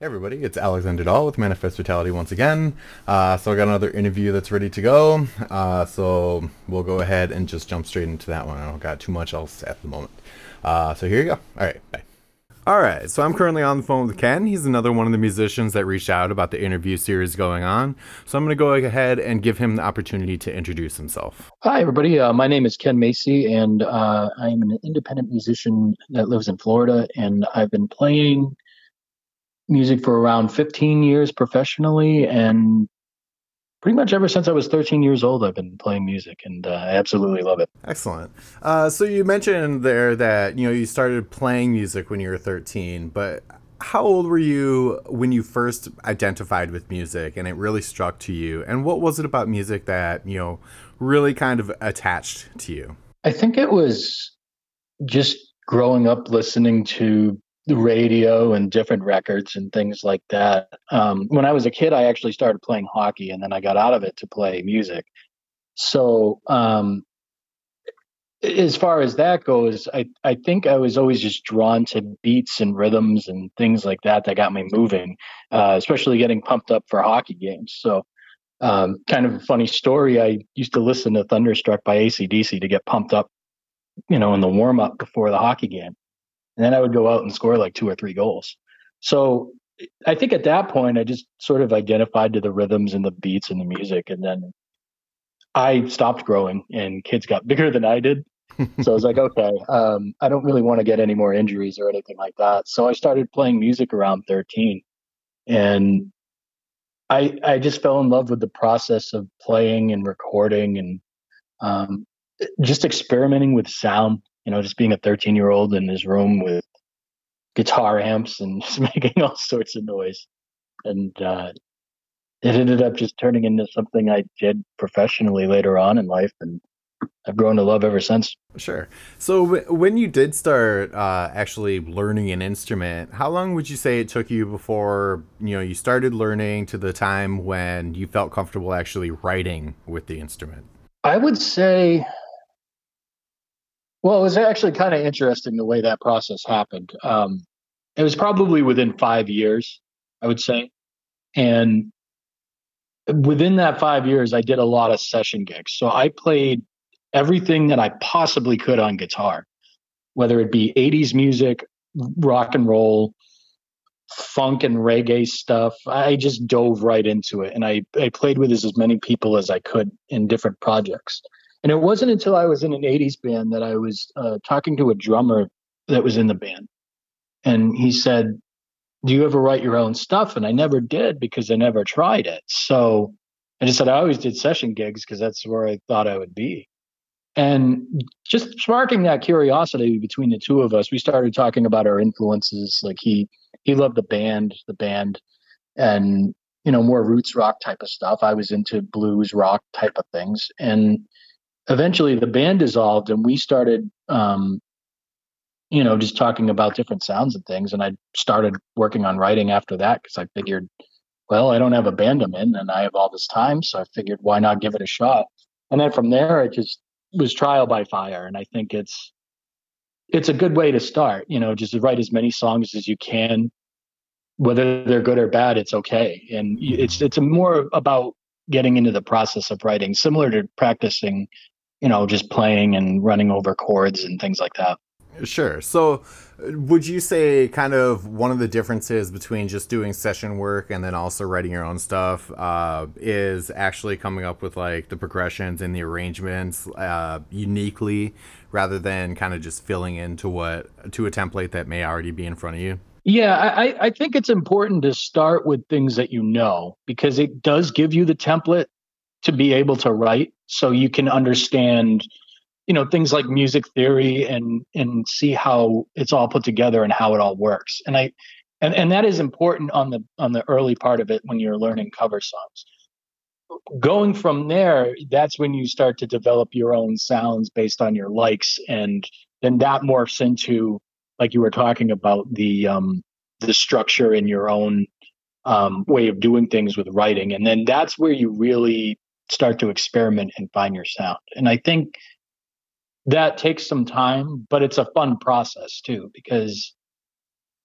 Hey everybody, it's Alexander Dahl with Manifest Vitality once again. Uh, so I got another interview that's ready to go. Uh, so we'll go ahead and just jump straight into that one. I don't got too much else at the moment. Uh, so here you go. All right, bye. All right, so I'm currently on the phone with Ken. He's another one of the musicians that reached out about the interview series going on. So I'm going to go ahead and give him the opportunity to introduce himself. Hi, everybody. Uh, my name is Ken Macy, and uh, I'm an independent musician that lives in Florida. And I've been playing music for around 15 years professionally and pretty much ever since I was 13 years old, I've been playing music, and uh, I absolutely love it. Excellent. Uh, so you mentioned there that you know you started playing music when you were 13, but how old were you when you first identified with music and it really struck to you? And what was it about music that you know really kind of attached to you? I think it was just growing up listening to radio and different records and things like that. Um, when I was a kid, I actually started playing hockey, and then I got out of it to play music. So, um, as far as that goes, I I think I was always just drawn to beats and rhythms and things like that that got me moving, uh, especially getting pumped up for hockey games. So. Um, kind of a funny story. I used to listen to Thunderstruck by ACDC to get pumped up, you know, in the warm up before the hockey game and then I would go out and score like two or three goals. So I think at that point I just sort of identified to the rhythms and the beats and the music, and then I stopped growing, and kids got bigger than I did. so I was like, okay, um, I don't really want to get any more injuries or anything like that. So I started playing music around 13, and I I just fell in love with the process of playing and recording and um, just experimenting with sound you know, just being a 13 year old in his room with guitar amps and just making all sorts of noise. And uh, it ended up just turning into something I did professionally later on in life. And I've grown to love ever since. Sure. So, w- when you did start uh, actually learning an instrument, how long would you say it took you before you know you started learning to the time when you felt comfortable actually writing with the instrument? I would say well, it was actually kind of interesting the way that process happened. Um, it was probably within five years, I would say. And within that five years, I did a lot of session gigs. So I played everything that I possibly could on guitar, whether it be 80s music, rock and roll, funk and reggae stuff. I just dove right into it. And I, I played with as many people as I could in different projects. And it wasn't until I was in an 80s band that I was uh, talking to a drummer that was in the band. And he said, Do you ever write your own stuff? And I never did because I never tried it. So I just said, I always did session gigs because that's where I thought I would be. And just sparking that curiosity between the two of us, we started talking about our influences. Like he he loved the band, the band, and you know more roots rock type of stuff. I was into blues rock type of things, and eventually the band dissolved and we started um, you know just talking about different sounds and things. And i started working on writing after that because i figured well i don't have a band i'm in and i have all this time so i figured why not give it a shot? And then from there it just was trial by fire. And i think it's it's a good way to start you know just write as many songs as you can. Whether they're good or bad it's okay. And it's it's more about getting into the process of writing similar to practicing you know, just playing and running over chords and things like that. Sure. So, would you say kind of one of the differences between just doing session work and then also writing your own stuff uh, is actually coming up with like the progressions and the arrangements uh, uniquely rather than kind of just filling into what to a template that may already be in front of you? Yeah, I, I think it's important to start with things that you know because it does give you the template to be able to write so you can understand you know things like music theory and and see how it's all put together and how it all works. And i and, and that is important on the on the early part of it when you're learning cover songs. Going from there that's when you start to develop your own sounds based on your likes and then that morphs into like you were talking about the um the structure in your own um, way of doing things with writing. And then that's where you really start to experiment and find your sound. And I think that takes some time, but it's a fun process too, because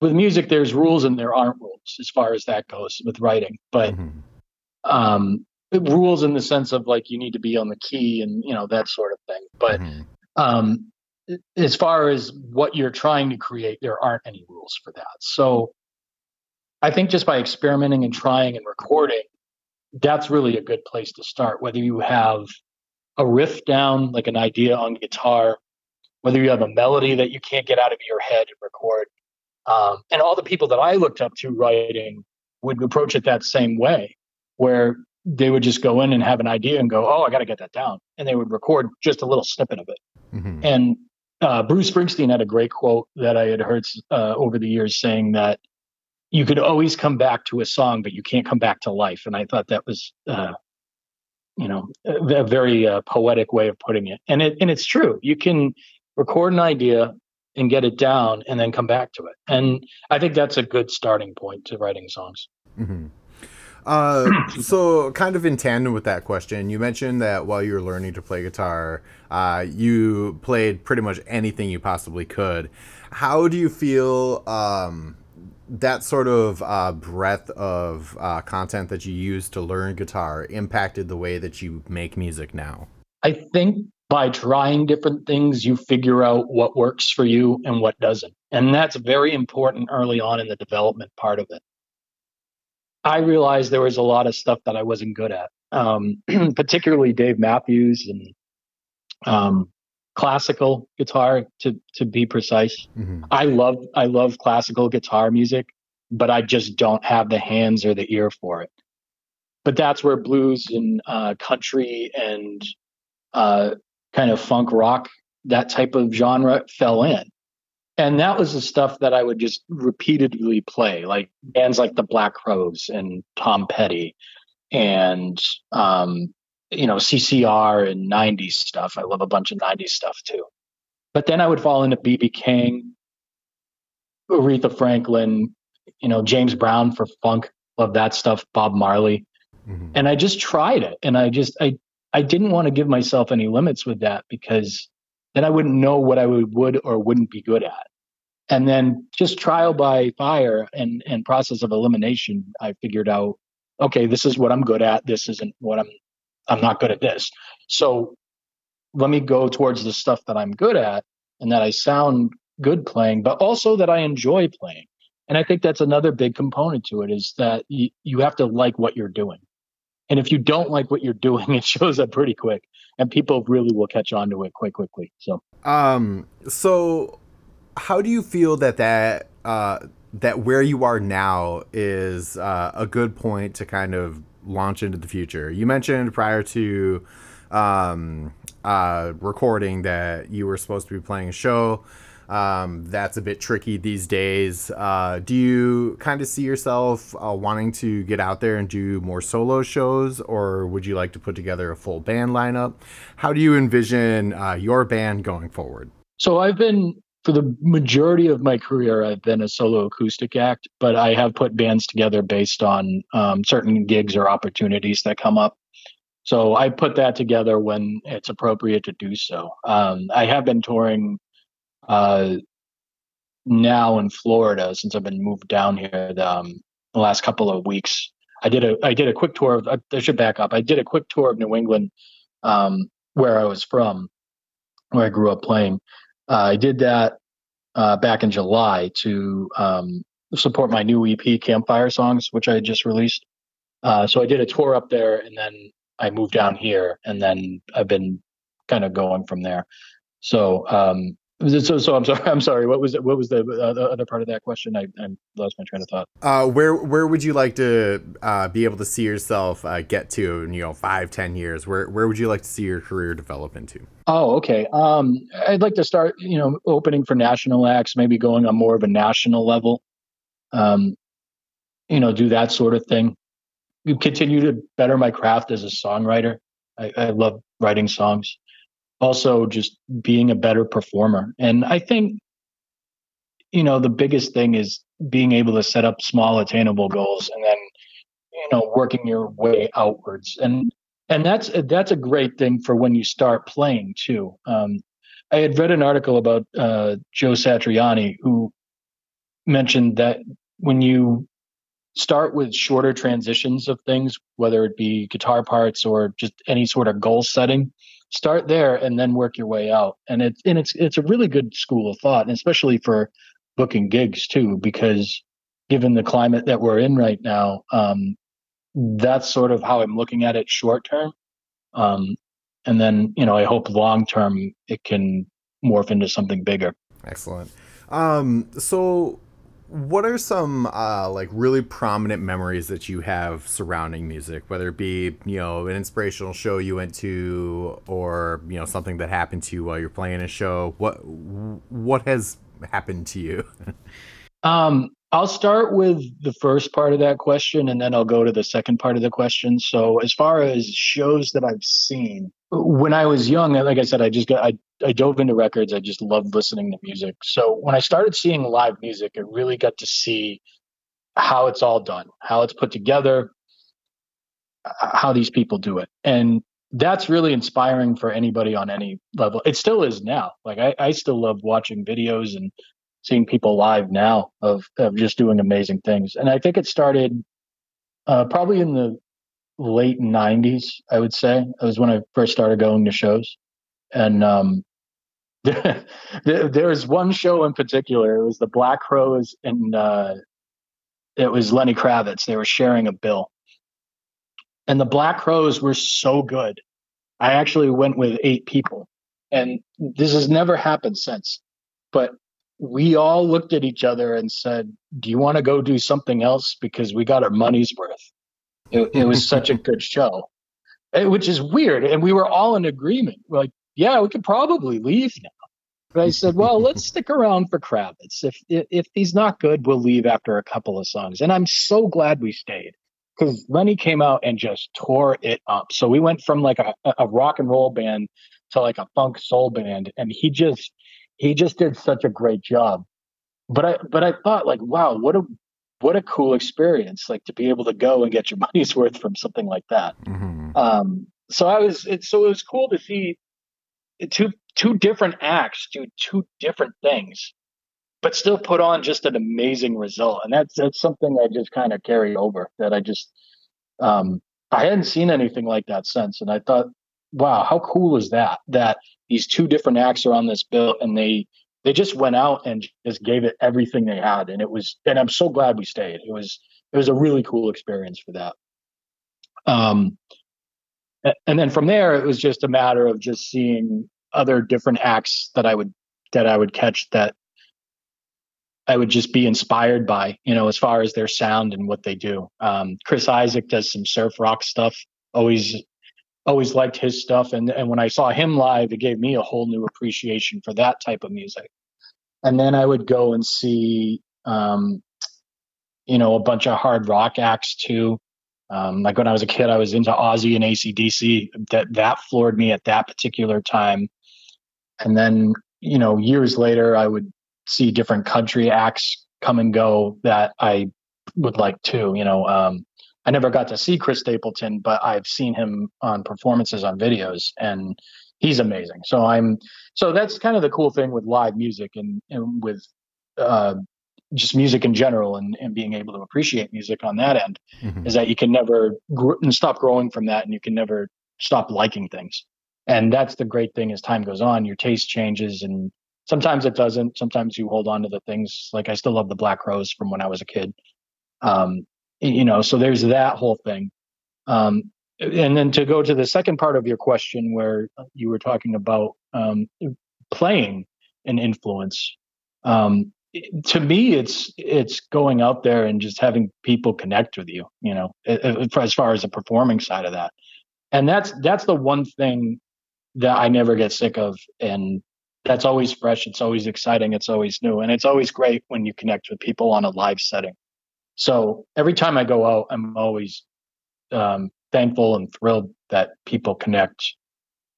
with music, there's rules and there aren't rules as far as that goes with writing. But mm-hmm. um, rules in the sense of like you need to be on the key and you know that sort of thing. But mm-hmm. um, as far as what you're trying to create, there aren't any rules for that. So I think just by experimenting and trying and recording, that's really a good place to start. Whether you have a riff down, like an idea on guitar, whether you have a melody that you can't get out of your head and record. Um, and all the people that I looked up to writing would approach it that same way, where they would just go in and have an idea and go, "Oh, I got to get that down," and they would record just a little snippet of it. Mm-hmm. And uh, Bruce Springsteen had a great quote that I had heard uh, over the years saying that you could always come back to a song, but you can't come back to life. And I thought that was, uh, you know, a, a very uh, poetic way of putting it. And it and it's true. You can record an idea and get it down, and then come back to it. And I think that's a good starting point to writing songs. Mm-hmm. Uh, so, kind of in tandem with that question, you mentioned that while you were learning to play guitar, uh, you played pretty much anything you possibly could. How do you feel um, that sort of uh, breadth of uh, content that you use to learn guitar impacted the way that you make music now? I think by trying different things, you figure out what works for you and what doesn't. And that's very important early on in the development part of it. I realized there was a lot of stuff that I wasn't good at, um, particularly Dave Matthews and um, classical guitar to to be precise. Mm-hmm. I love I love classical guitar music, but I just don't have the hands or the ear for it. But that's where blues and uh, country and uh, kind of funk rock that type of genre fell in and that was the stuff that I would just repeatedly play, like bands like the Black Crowes and Tom Petty, and um, you know CCR and '90s stuff. I love a bunch of '90s stuff too. But then I would fall into BB King, Aretha Franklin, you know James Brown for funk. Love that stuff. Bob Marley, mm-hmm. and I just tried it, and I just I I didn't want to give myself any limits with that because then I wouldn't know what I would, would or wouldn't be good at. And then just trial by fire and, and process of elimination, I figured out, okay, this is what I'm good at. This isn't what I'm, I'm not good at this. So let me go towards the stuff that I'm good at and that I sound good playing, but also that I enjoy playing. And I think that's another big component to it is that you, you have to like what you're doing. And if you don't like what you're doing, it shows up pretty quick, and people really will catch on to it quite quickly. So, um, so how do you feel that that uh, that where you are now is uh, a good point to kind of launch into the future? You mentioned prior to um, uh, recording that you were supposed to be playing a show. Um, that's a bit tricky these days. Uh, do you kind of see yourself uh, wanting to get out there and do more solo shows, or would you like to put together a full band lineup? How do you envision uh, your band going forward? So I've been for the majority of my career, I've been a solo acoustic act, but I have put bands together based on um, certain gigs or opportunities that come up. So I put that together when it's appropriate to do so. Um, I have been touring uh, now in Florida since I've been moved down here the, um, the last couple of weeks. I did a I did a quick tour of I should back up. I did a quick tour of New England, um, where I was from, where I grew up playing. Uh, I did that uh, back in July to um, support my new EP, Campfire Songs, which I just released. Uh, so I did a tour up there, and then I moved down here, and then I've been kind of going from there. So um, so, so I'm sorry. I'm sorry. What was it? What was the, uh, the other part of that question? I, I, lost my train of thought. Uh, where where would you like to uh, be able to see yourself uh, get to in you know five, ten years? Where where would you like to see your career develop into? Oh, okay. Um, I'd like to start, you know, opening for national acts, maybe going on more of a national level. Um, you know, do that sort of thing. Continue to better my craft as a songwriter. I, I love writing songs also just being a better performer. And I think, you know, the biggest thing is being able to set up small attainable goals and then, you know, working your way outwards. And and that's that's a great thing for when you start playing too. Um, I had read an article about uh, Joe Satriani, who mentioned that when you start with shorter transitions of things, whether it be guitar parts or just any sort of goal setting, start there and then work your way out. And it's and it's it's a really good school of thought, and especially for booking gigs too, because given the climate that we're in right now, um, that's sort of how I'm looking at it short term. Um, and then, you know, I hope long term it can morph into something bigger. Excellent. Um, so what are some uh, like really prominent memories that you have surrounding music? Whether it be you know an inspirational show you went to or you know something that happened to you while you're playing a show. What what has happened to you? Um I'll start with the first part of that question and then I'll go to the second part of the question. So, as far as shows that I've seen, when I was young, like I said, I just got, I, I dove into records. I just loved listening to music. So, when I started seeing live music, I really got to see how it's all done, how it's put together, how these people do it. And that's really inspiring for anybody on any level. It still is now. Like, I, I still love watching videos and seeing people live now of, of just doing amazing things. And I think it started uh, probably in the late 90s, I would say. It was when I first started going to shows. And um, there, was one show in particular. It was the Black Crowes and uh, it was Lenny Kravitz. They were sharing a bill. And the Black Crowes were so good. I actually went with eight people. And this has never happened since. But we all looked at each other and said, "Do you want to go do something else? Because we got our money's worth." It, it was such a good show, eh, which is weird, and we were all in agreement. We're like, "Yeah, we could probably leave now." But I said, "Well, let's stick around for Kravitz. If, if if he's not good, we'll leave after a couple of songs." And I'm so glad we stayed because Lenny came out and just tore it up. So we went from like a, a rock and roll band to like a funk soul band, and he just he just did such a great job. But I but I thought like, wow, what a what a cool experience, like to be able to go and get your money's worth from something like that. Mm-hmm. Um, so I was it, so it was cool to see two two different acts do two different things, but still put on just an amazing result. And that's that's something I just kind of carry over that I just um, I hadn't seen anything like that since, and I thought wow, how cool is that? That these two different acts are on this bill and they they just went out and just gave it everything they had. And it was and I'm so glad we stayed. It was it was a really cool experience for that. Um and then from there it was just a matter of just seeing other different acts that I would that I would catch that I would just be inspired by, you know, as far as their sound and what they do. Um, Chris Isaak does some surf rock stuff, always always liked his stuff. And, and when I saw him live, it gave me a whole new appreciation for that type of music. And then I would go and see, um, you know, a bunch of hard rock acts too. Um, like when I was a kid, I was into Ozzy and ACDC. That that floored me at that particular time. And then, you know, years later, I would see different country acts come and go that I would like too. You know, um, I never got to see Chris Stapleton, but I've seen him on performances on videos, and he's amazing. So I'm so that's kind of the cool thing with live music and, and with uh, just music in general, and, and being able to appreciate music on that end mm-hmm. is that you can never gr- stop growing from that, and you can never stop liking things. And that's the great thing as time goes on, your taste changes, and sometimes it doesn't. Sometimes you hold on to the things like I still love the Black Crowes from when I was a kid. Um, you know so there's that whole thing. Um, and then to go to the second part of your question where you were talking about um, playing an influence um, to me it's it's going out there and just having people connect with you you know as far as the performing side of that. And that's that's the one thing that i never get sick of and that's always fresh it's always exciting it's always new and it's always great when you connect with people on a live setting so every time I go out, I'm always um, thankful and thrilled that people connect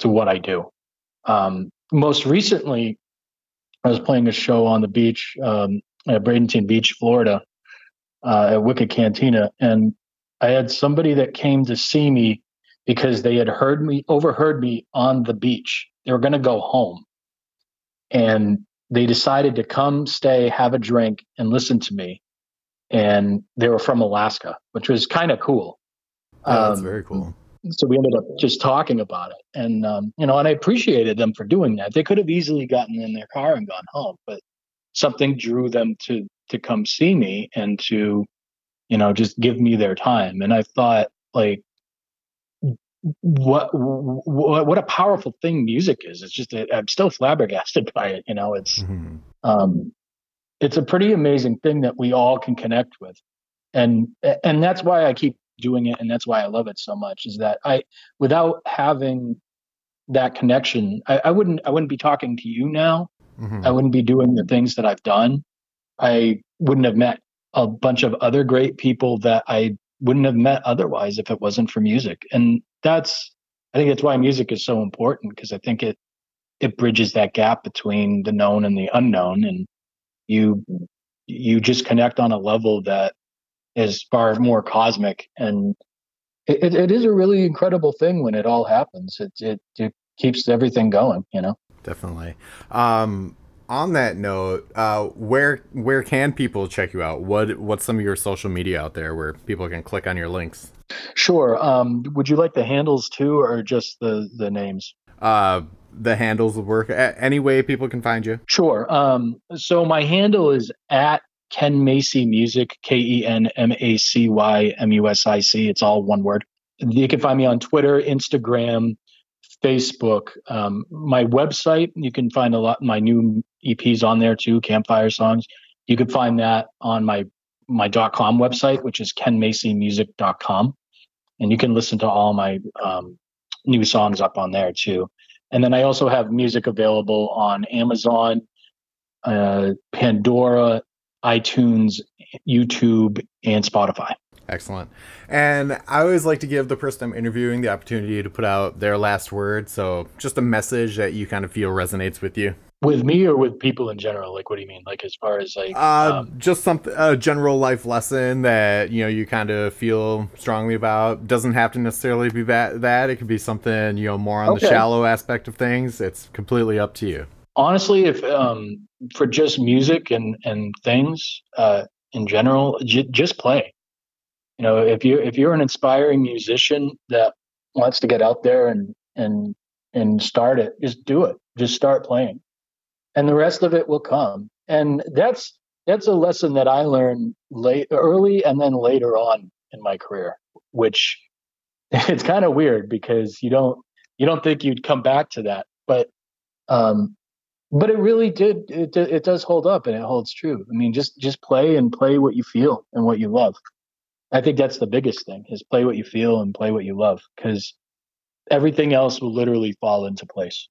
to what I do. Um, most recently, I was playing a show on the beach um, at Bradenton Beach, Florida, uh, at Wicked Cantina, and I had somebody that came to see me because they had heard me, overheard me on the beach. They were going to go home, and they decided to come, stay, have a drink, and listen to me. And they were from Alaska, which was kind of cool. Oh, that's um, very cool. So we ended up just talking about it, and um, you know, and I appreciated them for doing that. They could have easily gotten in their car and gone home, but something drew them to to come see me and to, you know, just give me their time. And I thought, like, what what what a powerful thing music is. It's just I'm still flabbergasted by it. You know, it's mm-hmm. um, it's a pretty amazing thing that we all can connect with, and and that's why I keep doing it, and that's why I love it so much. Is that I without having that connection, I, I wouldn't I wouldn't be talking to you now. Mm-hmm. I wouldn't be doing the things that I've done. I wouldn't have met a bunch of other great people that I wouldn't have met otherwise if it wasn't for music. And that's I think that's why music is so important because I think it it bridges that gap between the known and the unknown and you you just connect on a level that is far more cosmic and it, it is a really incredible thing when it all happens it, it it keeps everything going you know definitely um on that note, uh, where where can people check you out? What what's some of your social media out there where people can click on your links? Sure. Um, would you like the handles too, or just the the names? Uh, the handles will work. A- any way people can find you? Sure. Um, so my handle is at Ken Macy Music, K E N M A C Y M U S I C. It's all one word. You can find me on Twitter, Instagram, Facebook. Um, my website, you can find a lot of my new EPs on there too, campfire songs. You can find that on my my dot .com website, which is kenmacymusic.com, and you can listen to all my um, new songs up on there too. And then I also have music available on Amazon, uh, Pandora, iTunes, YouTube, and Spotify. Excellent. And I always like to give the person I'm interviewing the opportunity to put out their last word. So, just a message that you kind of feel resonates with you. With me or with people in general? Like, what do you mean? Like, as far as like, uh, um, just something a general life lesson that you know you kind of feel strongly about. Doesn't have to necessarily be that. That it could be something you know more on okay. the shallow aspect of things. It's completely up to you. Honestly, if um, for just music and and things uh, in general, j- just play you know if you if you're an inspiring musician that wants to get out there and and and start it just do it just start playing and the rest of it will come. And that's that's a lesson that i learned late early and then later on in my career which it's kind of weird because you don't you don't think you'd come back to that but um but it really did it, it does hold up and it holds true. I mean just just play and play what you feel and what you love. I think that's the biggest thing is play what you feel and play what you love because everything else will literally fall into place.